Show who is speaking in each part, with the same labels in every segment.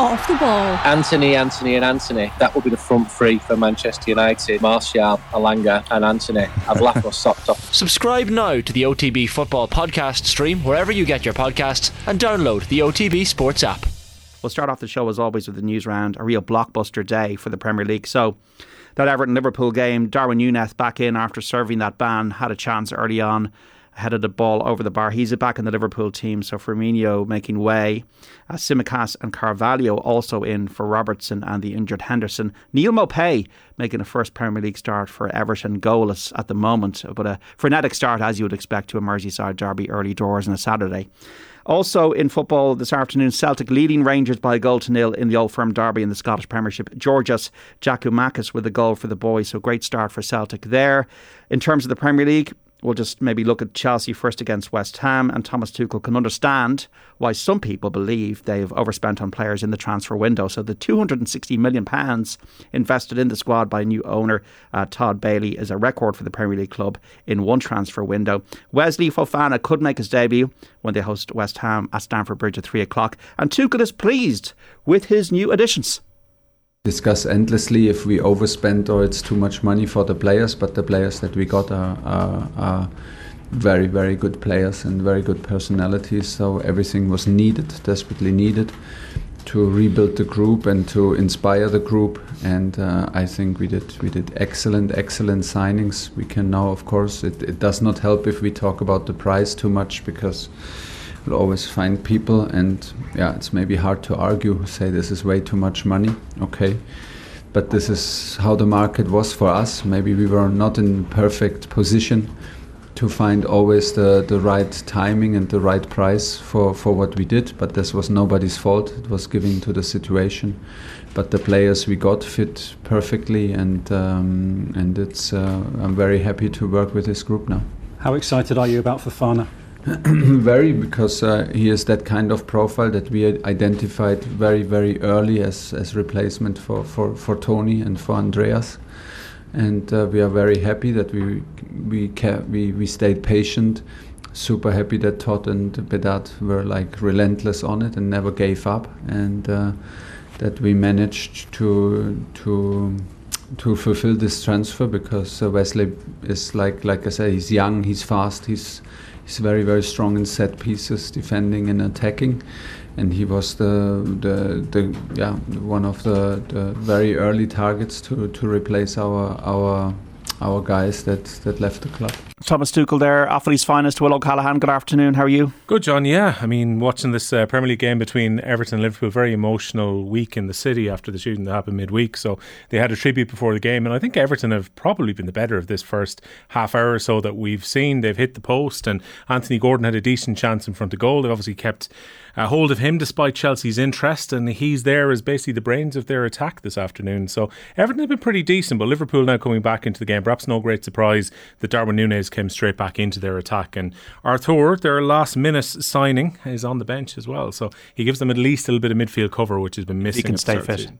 Speaker 1: off the ball.
Speaker 2: Antony, Antony, and Antony. That will be the front three for Manchester United. Martial, Elanga, and Antony. I've laughed my socks off.
Speaker 3: Subscribe now to the OTB Football Podcast stream wherever you get your podcasts and download the OTB Sports app.
Speaker 4: We'll start off the show as always with the news round, a real blockbuster day for the Premier League. So, that Everton Liverpool game, Darwin Núñez back in after serving that ban, had a chance early on headed the ball over the bar. He's back in the Liverpool team, so Firmino making way. Uh, Tsimikas and Carvalho also in for Robertson and the injured Henderson. Neal Maupay making a first Premier League start for Everton, goalless at the moment, but a frenetic start as you would expect to a Merseyside derby early doors on a Saturday. Also in football this afternoon, Celtic leading Rangers by a goal to nil in the Old Firm derby in the Scottish Premiership. Georgios Giakoumakis with a goal for the boys, so great start for Celtic there. In terms of the Premier League, we'll just maybe look at Chelsea first against West Ham, and Thomas Tuchel can understand why some people believe they've overspent on players in the transfer window. So the 260 million pounds invested in the squad by new owner uh, Todd Boehly is a record for the Premier League club in one transfer window. Wesley Fofana could make his debut when they host West Ham at Stamford Bridge at three o'clock, and Tuchel is pleased with his new additions
Speaker 5: discuss endlessly if we overspend or it's too much money for the players, but the players that we got are, are, are, very, very good players and very good personalities. So everything was needed, desperately needed, to rebuild the group and to inspire the group. And uh, I think we did we did excellent, excellent signings. We can now, of course, it, it does not help if we talk about the price too much because will always find people, and yeah, it's maybe hard to argue, say this is way too much money. Okay, but this is how the market was for us. Maybe we were not in perfect position to find always the, the right timing and the right price for, for what we did, but this was nobody's fault. It was given to the situation. But the players we got fit perfectly, and um, and it's uh, I'm very happy to work with this group now.
Speaker 6: How excited are you about Fofana?
Speaker 5: very because uh, he is that kind of profile that we identified very very early as, as replacement for, for, for Toni and for Andreas. And uh, we are very happy that we we, we we stayed patient super happy that Todd and Behdad were like relentless on it and never gave up. And uh, that we managed to to to fulfill this transfer because uh, Wesley is like like I said he's young he's fast he's he's very very strong in set pieces, defending and attacking, and he was the the, the yeah one of the, the very early targets to, to replace our our our guys that that left the club.
Speaker 4: Thomas Tuchel there, Offaly's finest, Will O'Callaghan. Good afternoon. How are you?
Speaker 7: Good, John. Yeah, I mean, watching this uh, Premier League game between Everton and Liverpool, very emotional week in the city after the shooting that happened midweek. So they had a tribute before the game, and I think Everton have probably been the better of this first half hour or so that we've seen. They've hit the post, and Anthony Gordon had a decent chance in front of goal. They've obviously kept a hold of him despite Chelsea's interest, and he's there as basically the brains of their attack this afternoon. So Everton have been pretty decent, but Liverpool now coming back into the game. Perhaps no great surprise that Darwin Came straight back into their attack, and Arthur, their last minute signing, is on the bench as well. So he gives them at least a little bit of midfield cover, which has been missing.
Speaker 4: He can stay fit.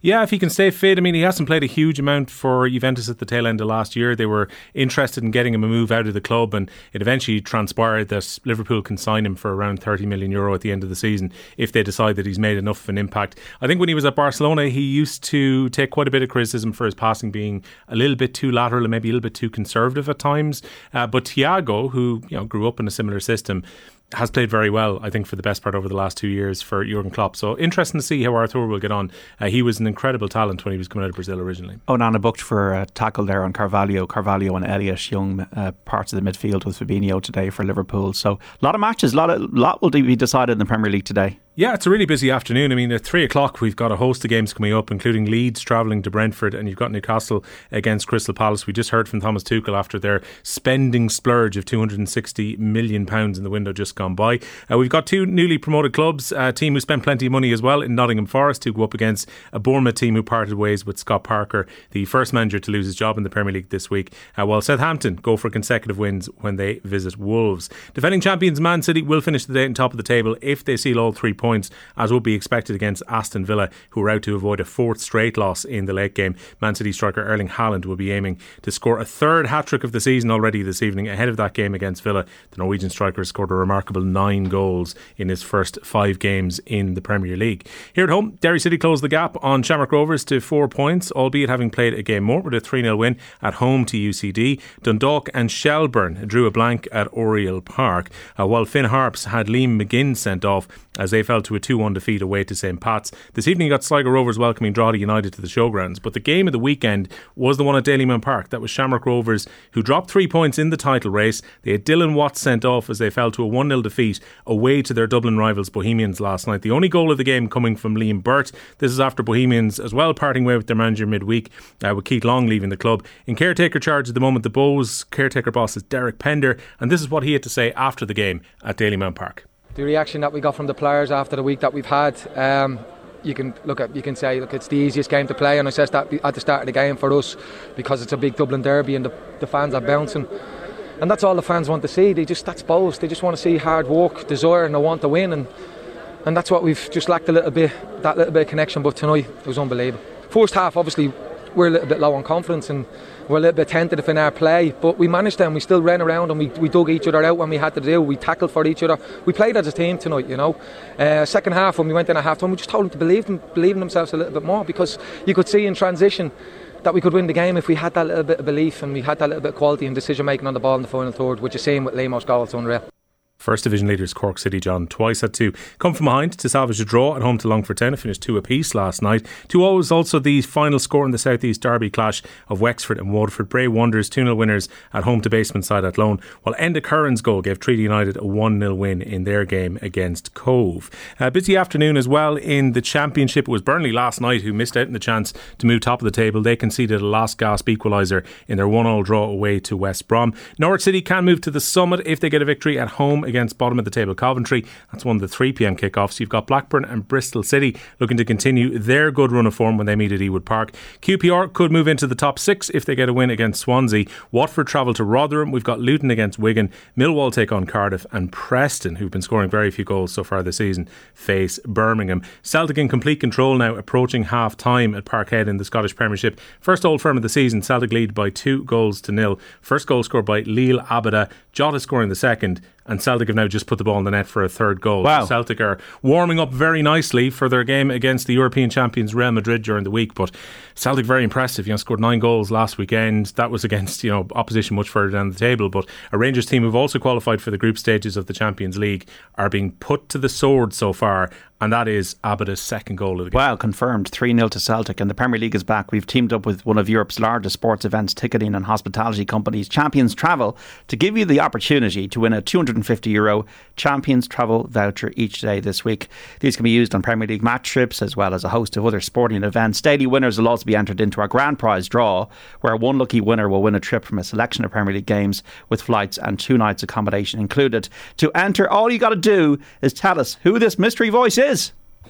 Speaker 7: Yeah, if he can stay fit. I mean, he hasn't played a huge amount for Juventus at the tail end of last year. They were interested in getting him a move out of the club, and it eventually transpired that Liverpool can sign him for around 30 million euro at the end of the season if they decide that he's made enough of an impact. I think when he was at Barcelona, he used to take quite a bit of criticism for his passing being a little bit too lateral and maybe a little bit too conservative at times. Uh, but Thiago, who you know grew up in a similar system, has played very well, I think, for the best part over the last two years for Jurgen Klopp. So interesting to see how Arthur will get on. Uh, he was an incredible talent when he was coming out of Brazil originally.
Speaker 4: Oh, Nana booked for a tackle there on Carvalho. Carvalho and Elliott, young uh, parts of the midfield with Fabinho today for Liverpool. So a lot of matches, a lot, of, lot will be decided in the Premier League today.
Speaker 7: Yeah, it's a really busy afternoon. I mean, at three o'clock, we've got a host of games coming up, including Leeds travelling to Brentford, and you've got Newcastle against Crystal Palace. We just heard from Thomas Tuchel after their spending splurge of £260 million in the window just gone by. Uh, we've got two newly promoted clubs, a team who spent plenty of money as well in Nottingham Forest, who go up against a Bournemouth team who parted ways with Scott Parker, the first manager to lose his job in the Premier League this week, uh, while Southampton go for consecutive wins when they visit Wolves. Defending champions Man City will finish the day on top of the table if they seal all three points points, as would be expected against Aston Villa, who are out to avoid a fourth straight loss in the late game. Man City striker Erling Haaland will be aiming to score a third hat trick of the season already this evening. Ahead of that game against Villa, the Norwegian striker has scored a remarkable nine goals in his first five games in the Premier League. Here at home, Derry City closed the gap on Shamrock Rovers to four points, albeit having played a game more with a 3 0 win at home to UCD. Dundalk and Shelbourne drew a blank at Oriel Park, uh, while Finn Harps had Liam McGinn sent off as they fell to a 2 1 defeat away to St. Pat's. This evening, you got Sligo Rovers welcoming Drogheda United to the showgrounds, but the game of the weekend was the one at Dalymount Park. That was Shamrock Rovers, who dropped three points in the title race. They had Dylan Watts sent off as they fell to a 1 0 defeat away to their Dublin rivals Bohemians last night. The only goal of the game coming from Liam Burt. This is after Bohemians as well parting way with their manager midweek, uh, with Keith Long leaving the club. In caretaker charge at the moment, the Bohs caretaker boss is Derek Pender, and this is what he had to say after the game at Dalymount Park.
Speaker 1: The reaction that we got from the players after the week that we've had. Um, you can look at you can say look it's the easiest game to play. And I says that at the start of the game for us because it's a big Dublin derby and the, the fans are bouncing. And that's all the fans want to see. They just that's balls they just want to see hard work desire and they want to win. And and that's what we've just lacked a little bit that little bit of connection. But tonight it was unbelievable. First half obviously we're a little bit low on confidence. And we're a little bit tentative in our play, but we managed them. We still ran around and we, we dug each other out when we had to do. We tackled for each other. We played as a team tonight, you know. Uh, second half, when we went in at half time, we just told them to believe them, believe in themselves a little bit more because you could see in transition that we could win the game if we had that little bit of belief and we had that little bit of quality and decision making on the ball in the final third, which you seen with Lemos goals unreal.
Speaker 7: First Division leaders Cork City John twice had to come from behind to salvage a draw at home to Longford Town. Finished two apiece last night. Two all was also the final score in the South East Derby clash of Wexford and Waterford. Bray Wanderers 2 0 winners at home to basement side Athlone, while Enda Curran's goal gave Treaty United a 1 0 win in their game against Cobh. A busy afternoon as well in the Championship. It was Burnley last night who missed out in the chance to move top of the table. They conceded a last gasp equaliser in their 1 0 draw away to West Brom. Norwich City can move to the summit if they get a victory at home against bottom of the table Coventry. That's one of the 3 pm kickoffs. You've got Blackburn and Bristol City looking to continue their good run of form when they meet at Ewood Park. QPR could move into the top six if they get a win against Swansea. Watford travel to Rotherham. We've got Luton against Wigan. Millwall take on Cardiff. And Preston, who've been scoring very few goals so far this season, face Birmingham. Celtic in complete control now, approaching half time at Parkhead in the Scottish Premiership. First old firm of the season, Celtic lead by two goals to nil. First goal scored by Liel Abada. Jota scoring the second and Celtic have now just put the ball in the net for a third goal.
Speaker 4: Wow.
Speaker 7: So Celtic are warming up very nicely for their game against the European champions Real Madrid during the week. But Celtic very impressive. You know, scored nine goals last weekend. That was against you know opposition much further down the table. But a Rangers team who've also qualified for the group stages of the Champions League are being put to the sword so far. And that is Abada's second goal of the game.
Speaker 4: Wow, confirmed 3 0 to Celtic. And the Premier League is back. We've teamed up with one of Europe's largest sports events, ticketing and hospitality companies, Champions Travel, to give you the opportunity to win a 250 euro Champions Travel voucher each day this week. These can be used on Premier League match trips as well as a host of other sporting events. Daily winners will also be entered into our grand prize draw, where one lucky winner will win a trip from a selection of Premier League games with flights and two nights accommodation included. To enter, all you got to do is tell us who this mystery voice is.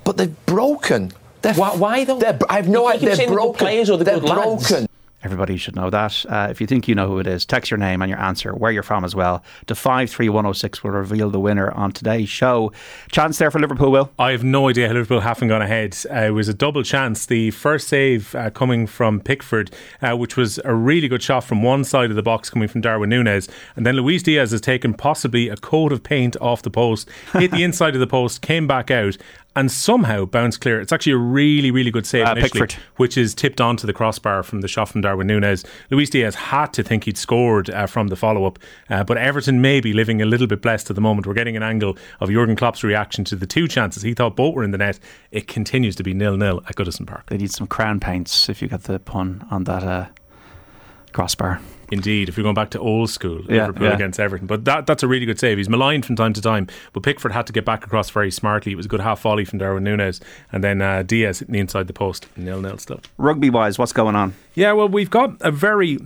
Speaker 8: But they've broken. They're,
Speaker 9: why, why though?
Speaker 8: I have no idea. They're broken.
Speaker 9: The players or the
Speaker 8: they're
Speaker 9: good lads?
Speaker 4: Everybody should know that. Uh, if you think you know who it is, text your name and your answer, where you're from as well, to 53106. We'll reveal the winner on today's show. Chance there for Liverpool, Will?
Speaker 7: I have no idea how Liverpool haven't gone ahead. Uh, it was a double chance. The first save uh, coming from Pickford, uh, which was a really good shot from one side of the box coming from Darwin Núñez. And then Luis Diaz has taken possibly a coat of paint off the post, hit the inside of the post, came back out, and somehow bounced clear. It's actually a really, really good save
Speaker 4: Uh,
Speaker 7: initially,
Speaker 4: Pickford.
Speaker 7: which is tipped onto the crossbar from the shot from Darwin Núñez. Luis Diaz had to think he'd scored uh, from the follow up, uh, but Everton may be living a little bit blessed at the moment. We're getting an angle of Jurgen Klopp's reaction to the two chances. He thought both were in the net. It continues to be nil nil at Goodison Park.
Speaker 4: They need some crown paints, if you get the pun on that uh, crossbar.
Speaker 7: Indeed, if you're going back to old school,
Speaker 4: Yeah,
Speaker 7: Liverpool
Speaker 4: yeah.
Speaker 7: against Everton. But that that's a really good save. He's maligned from time to time, but Pickford had to get back across very smartly. It was a good half volley from Darwin Núñez, and then uh, Diaz hitting the inside the post, nil nil still.
Speaker 4: Rugby wise, what's going on?
Speaker 7: Yeah, well, we've got a very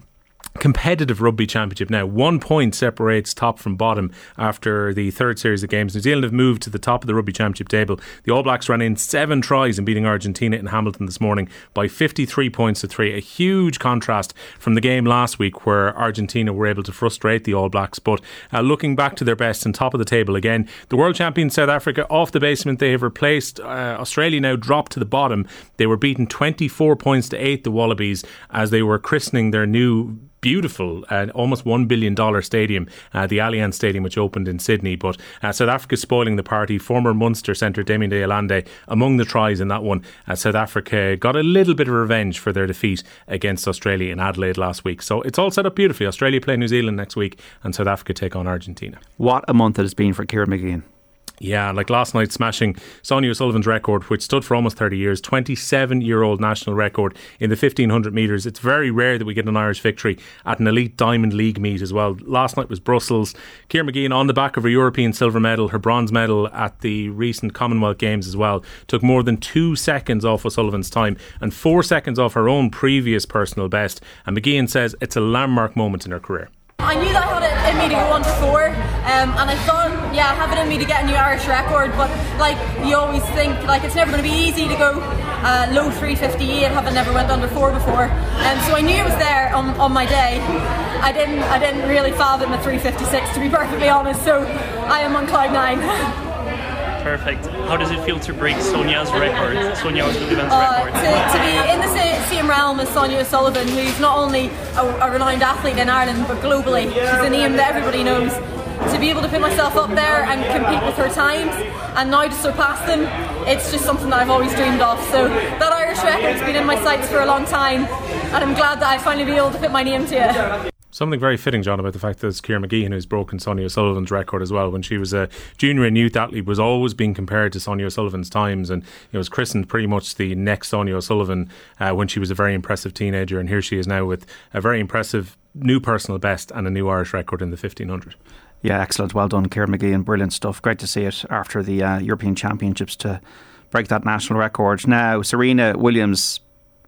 Speaker 7: competitive rugby championship now. One point separates top from bottom after the third series of games. New Zealand have moved to the top of the rugby championship table. The All Blacks ran in seven tries in beating Argentina in Hamilton this morning by 53 points to three. A huge contrast from the game last week where Argentina were able to frustrate the All Blacks. But uh, looking back to their best and top of the table again, the world champion South Africa off the basement. They have replaced uh, Australia now dropped to the bottom. They were beaten 24 points to eight, the Wallabies, as they were christening their new beautiful, uh, almost $1 billion stadium, uh, the Allianz Stadium, which opened in Sydney. But uh, South Africa spoiling the party. Former Munster centre Damian de Allende among the tries in that one. Uh, South Africa got a little bit of revenge for their defeat against Australia in Adelaide last week. So it's all set up beautifully. Australia play New Zealand next week, and South Africa take on Argentina.
Speaker 4: What a month it has been for Ciara Mageean.
Speaker 7: Yeah, like last night, smashing Sonia O'Sullivan's record, which stood for almost 30 years, 27 year old national record in the 1500 metres. It's very rare that we get an Irish victory at an elite Diamond League meet as well. Last night was Brussels. Ciara Mageean on the back of her European silver medal, her bronze medal at the recent Commonwealth Games as well, took more than two seconds off O'Sullivan's time and four seconds off her own previous personal best. And Mageean says it's a landmark moment in her career.
Speaker 9: I knew that I had it in me to on before, um, and I thought, yeah, I have it in me to get a new Irish record. But like you always think, like it's never going to be easy to go uh, low 358, having never went under four before. And um, so I knew it was there on, on my day. I didn't, I didn't really fathom the 356 to be perfectly honest. So I am on cloud nine.
Speaker 10: Perfect. How does it feel to break Sonia's record, Sonia O'Sullivan's
Speaker 9: uh,
Speaker 10: record?
Speaker 9: To, to, be in the same realm as Sonia O'Sullivan, who's not only a, a renowned athlete in Ireland but globally, she's a name that everybody knows. To be able to put myself up there and compete with her times and now to surpass them, it's just something that I've always dreamed of. So that Irish record's been in my sights for a long time and I'm glad that I finally be able to put my name to it.
Speaker 7: Something very fitting, John, about the fact that it's Ciara Mageean who's broken Sonia O'Sullivan's record as well. When she was a junior and youth athlete, was always being compared to Sonia O'Sullivan's times, and it was christened pretty much the next Sonia O'Sullivan uh, when she was a very impressive teenager, and here she is now with a very impressive new personal best and a new Irish record in the fifteen hundred.
Speaker 4: Yeah, excellent. Well done, Ciara Mageean, and Brilliant stuff. Great to see it after the uh, European Championships to break that national record. Now, Serena Williams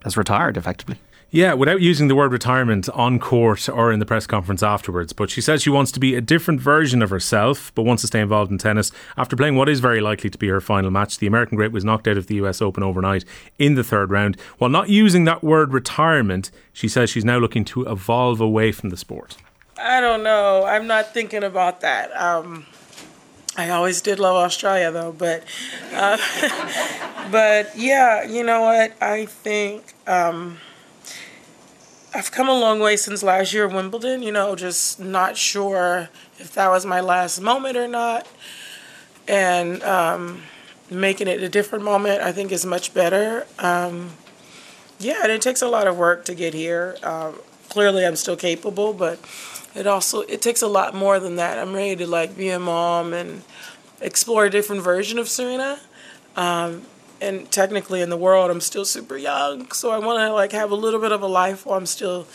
Speaker 4: has retired effectively.
Speaker 7: Yeah, without using the word retirement on court or in the press conference afterwards. But she says she wants to be a different version of herself, but wants to stay involved in tennis. After playing what is very likely to be her final match, the American great was knocked out of the US Open overnight in the third round. While not using that word retirement, she says she's now looking to evolve away from the sport.
Speaker 11: I don't know. I'm not thinking about that. Um, I always did love Australia though, but uh, but yeah, you know what? I think. Um, I've come a long way since last year Wimbledon, you know, just not sure if that was my last moment or not. And um, making it a different moment, I think, is much better. Um, yeah, and it takes a lot of work to get here. Clearly, I'm still capable, but it also it takes a lot more than that. I'm ready to like be a mom and explore a different version of Serena. Um, and technically in the world I'm still super young, so I want to like have a little bit of a life while I'm still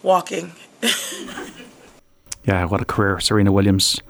Speaker 11: walking.
Speaker 4: yeah, what a career, Serena Williams.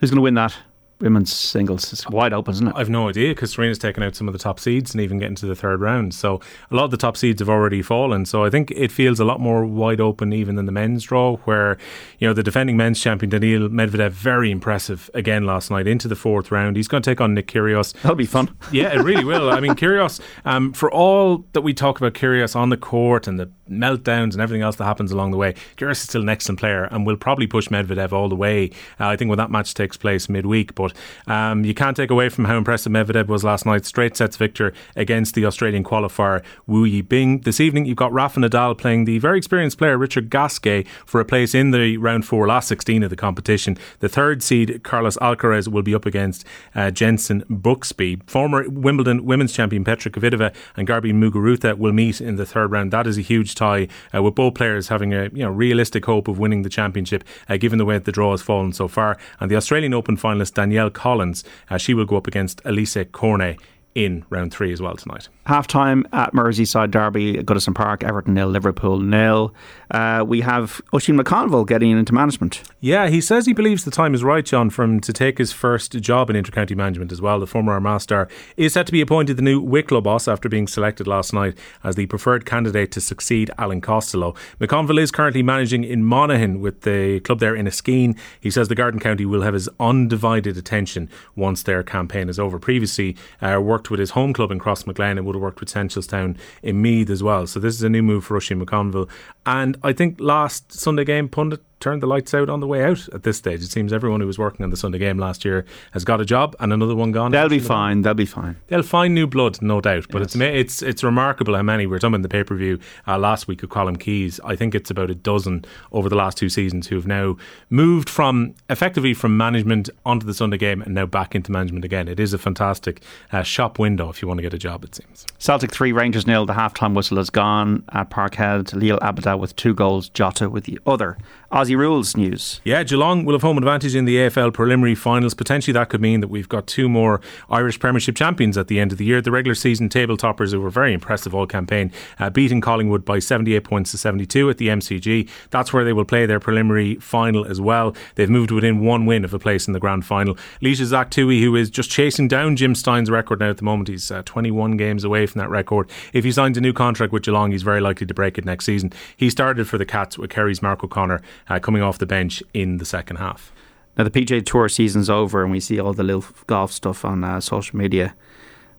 Speaker 4: Who's going to win that? Women's singles wide open, isn't it?
Speaker 7: I've no idea because Serena's taken out some of the top seeds and even getting to the third round. So a lot of the top seeds have already fallen. So I think it feels a lot more wide open even than the men's draw, where you know the defending men's champion Daniil Medvedev very impressive again last night into the fourth round. He's going to take on Nick Kyrgios.
Speaker 4: That'll be fun.
Speaker 7: Yeah, it really will. I mean, Kyrgios. Um, for all that we talk about Kyrgios on the court and the meltdowns and everything else that happens along the way, Kyrgios is still an excellent player and will probably push Medvedev all the way. Uh, I think when that match takes place midweek, but um, you can't take away from how impressive Medvedev was last night. Straight sets victor against the Australian qualifier Wu Yibing. This evening, you've got Rafa Nadal playing the very experienced player Richard Gasquet for a place in the round four, last 16 of the competition. The third seed, Carlos Alcaraz, will be up against uh, Jenson Brooksby. Former Wimbledon women's champion Petra Kvitova and Garbi Muguruza will meet in the third round. That is a huge tie, uh, with both players having a you know realistic hope of winning the championship, uh, given the way the draw has fallen so far. And the Australian Open finalist Danielle Collins, uh, she will go up against Alizé Cornet in round three as well tonight.
Speaker 4: Half time at Merseyside Derby, Goodison Park, Everton nil, Liverpool nil. Uh, we have Oisin McConville getting into management.
Speaker 7: Yeah, he says he believes the time is right, John, for him to take his first job in intercounty management as well. The former Armagh star is set to be appointed the new Wicklow boss after being selected last night as the preferred candidate to succeed Alan Costello. McConville is currently managing in Monaghan with the club there in Inniskeen. He says the Garden County will have his undivided attention once their campaign is over. Previously, uh, worked with his home club in Crossmaglen and would have worked with Seneschalstown in Meath as well. So this is a new move for Oisin McConville. And I think last Sunday game pundit turned the lights out on the way out at this stage. It seems everyone who was working on the Sunday game last year has got a job and another one gone.
Speaker 4: They'll be fine. They'll be fine.
Speaker 7: They'll find new blood, no doubt. But yes. it's it's it's remarkable how many we are talking in the pay per view uh, last week of Colm Keys. I think it's about a dozen over the last two seasons who have now moved from effectively from management onto the Sunday game and now back into management again. It is a fantastic uh, shop window if you want to get a job. It seems.
Speaker 4: Celtic three, Rangers nil. The half time whistle has gone at Parkhead. Liel Abada with two goals, Jota with the other. Aussie rules news.
Speaker 7: Yeah, Geelong will have home advantage in the AFL preliminary finals. Potentially, that could mean that we've got two more Irish Premiership champions at the end of the year. The regular season table toppers, who were very impressive all campaign, uh, beating Collingwood by 78 points to 72 at the MCG. That's where they will play their preliminary final as well. They've moved within one win of a place in the grand final. Laois Zach Tuohy, who is just chasing down Jim Stynes's record now at the moment, he's uh, 21 games away from that record. If he signs a new contract with Geelong, he's very likely to break it next season. He started for the Cats with Kerry's Mark O'Connor uh, coming off the bench in the second half.
Speaker 4: Now the PGA Tour season's over, and we see all the little golf stuff on uh, social media.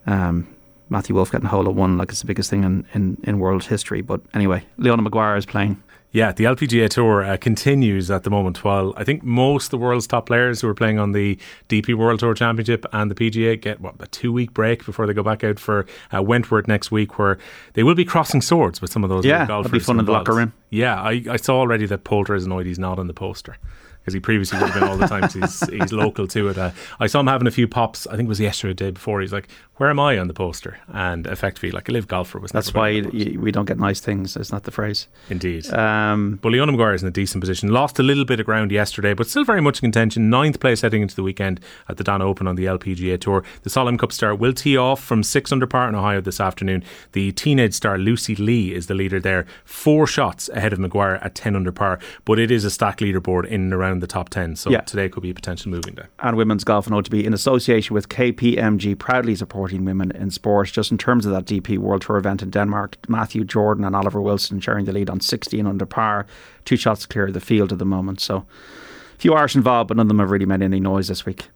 Speaker 4: Um, Matthew Wolff getting a hole of one, like it's the biggest thing in, in, in world history. But anyway, Leona Maguire is playing.
Speaker 7: Yeah, the LPGA Tour uh, continues at the moment. While I think most of the world's top players who are playing on the DP World Tour Championship and the PGA get what a two week break before they go back out for uh, Wentworth next week, where they will be crossing swords with some of those.
Speaker 4: Yeah, golfers. It'll be fun in the locker room.
Speaker 7: Yeah, I, I saw already that Poulter is annoyed he's not on the poster because he previously would have been all the time. he's, he's local to it. Uh, I saw him having a few pops. I think it was yesterday, the day before. He's like, "Where am I on the poster?" And effectively, like a LIV golfer was.
Speaker 4: That's why you, we don't get nice things. Is not the phrase.
Speaker 7: Indeed. Um, but Leona Maguire is in a decent position. Lost a little bit of ground yesterday, but still very much in contention. Ninth place heading into the weekend at the Dana Open on the LPGA Tour. The Solheim Cup star will tee off from six under par in Ohio this afternoon. The teenage star Lucy Li is the leader there, four shots ahead of Maguire at ten under par. But it is a stack leaderboard in and around the top ten. So yeah. today could be a potential moving day.
Speaker 4: And women's golf and OTB in association with KPMG, proudly supporting women in sport. Just in terms of that DP World Tour event in Denmark, Matthew Jordan and Oliver Wilson sharing the lead on 16 under par, two shots clear of the field at the moment. So a few Irish involved, but none of them have really made any noise this week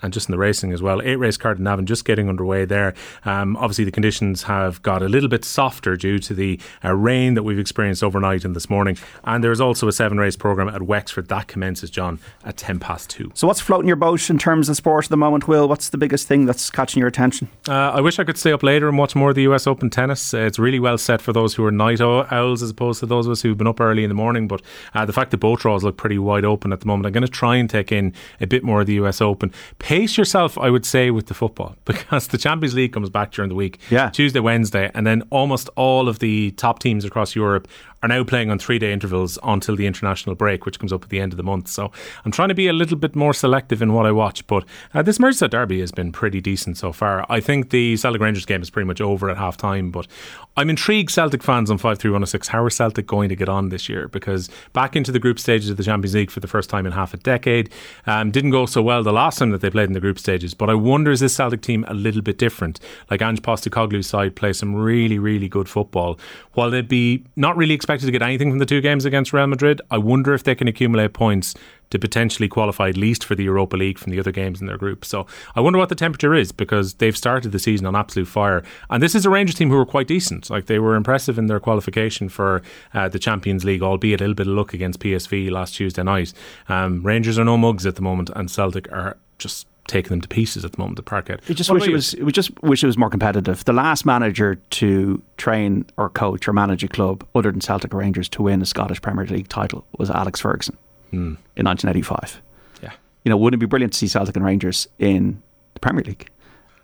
Speaker 7: and just in the racing as well. Eight race card in Navan just getting underway there. Um, obviously, the conditions have got a little bit softer due to the uh, rain that we've experienced overnight and this morning. And there is also a seven race programme at Wexford that commences, John, at 10 past two.
Speaker 4: So, what's floating your boat in terms of sport at the moment, Will? What's the biggest thing that's catching your attention?
Speaker 7: Uh, I wish I could stay up later and watch more of the US Open tennis. Uh, it's really well set for those who are night owls as opposed to those of us who've been up early in the morning. But uh, the fact that boat draws look pretty wide open at the moment, I'm going to try and take in a bit more of the US Open. Pace yourself, I would say, with the football because the Champions League comes back during the week.
Speaker 4: Yeah.
Speaker 7: Tuesday, Wednesday, and then almost all of the top teams across Europe are now playing on three day intervals until the international break, which comes up at the end of the month. So I'm trying to be a little bit more selective in what I watch. But uh, this Merseyside derby has been pretty decent so far. I think the Celtic Rangers game is pretty much over at half time, but I'm intrigued, Celtic fans on 53106, how are Celtic going to get on this year? Because back into the group stages of the Champions League for the first time in half a decade. Um, didn't go so well the last time that they played in the group stages, but I wonder is this Celtic team a little bit different? Like Ange Postecoglou's side play some really, really good football. While they'd be not really expected to get anything from the two games against Real Madrid, I wonder if they can accumulate points to potentially qualify at least for the Europa League from the other games in their group. So I wonder what the temperature is because they've started the season on absolute fire. And this is a Rangers team who were quite decent. Like they were impressive in their qualification for uh, the Champions League, albeit a little bit of luck against PSV last Tuesday night. Um, Rangers are no mugs at the moment, and Celtic are just taking them to pieces at the moment. The Parkhead.
Speaker 4: We just what wish it was. We just wish it was more competitive. The last manager to train or coach or manage a club other than Celtic or Rangers to win a Scottish Premier League title was Alex Ferguson mm. in 1985.
Speaker 7: Yeah.
Speaker 4: You know, wouldn't it be brilliant to see Celtic and Rangers in the Premier League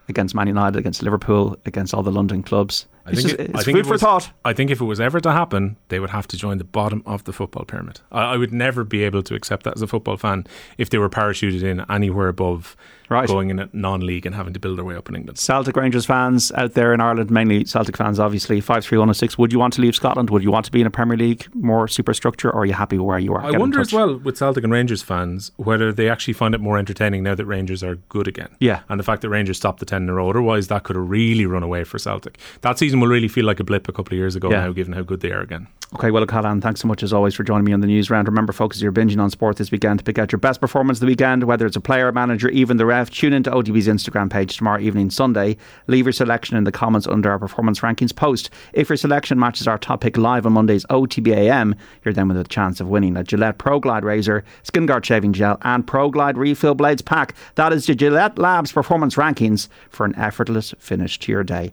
Speaker 4: against Man United, against Liverpool, against all the London clubs? I think, just, it, I think food for was, thought.
Speaker 7: I think if it was ever to happen, they would have to join the bottom of the football pyramid. I, I, would never be able to accept that as a football fan if they were parachuted in anywhere above right. going in at non-league and having to build their way up in England.
Speaker 4: Celtic Rangers fans out there in Ireland, mainly Celtic fans, obviously five three one oh six. Would you want to leave Scotland? Would you want to be in a Premier League more superstructure, or are you happy where you are?
Speaker 7: I Get wonder as well with Celtic and Rangers fans whether they actually find it more entertaining now that Rangers are good again.
Speaker 4: Yeah,
Speaker 7: and the fact that Rangers stopped the ten in a row. Otherwise, that could have really run away for Celtic. That season will really feel like a blip a couple of years ago yeah. now, given how good they are again.
Speaker 4: Okay, well, Callan, thanks so much as always for joining me on the news round. Remember, focus your binging on sport this weekend to pick out your best performance of the weekend, whether it's a player, manager, even the ref. Tune into OTB's Instagram page tomorrow evening, Sunday. Leave your selection in the comments under our performance rankings post. If your selection matches our top pick live on Monday's OTBAM, you're then with a chance of winning a Gillette Pro Glide razor, Skin Guard shaving gel, and Pro Glide refill blades pack. That is the Gillette Labs performance rankings for an effortless finish to your day.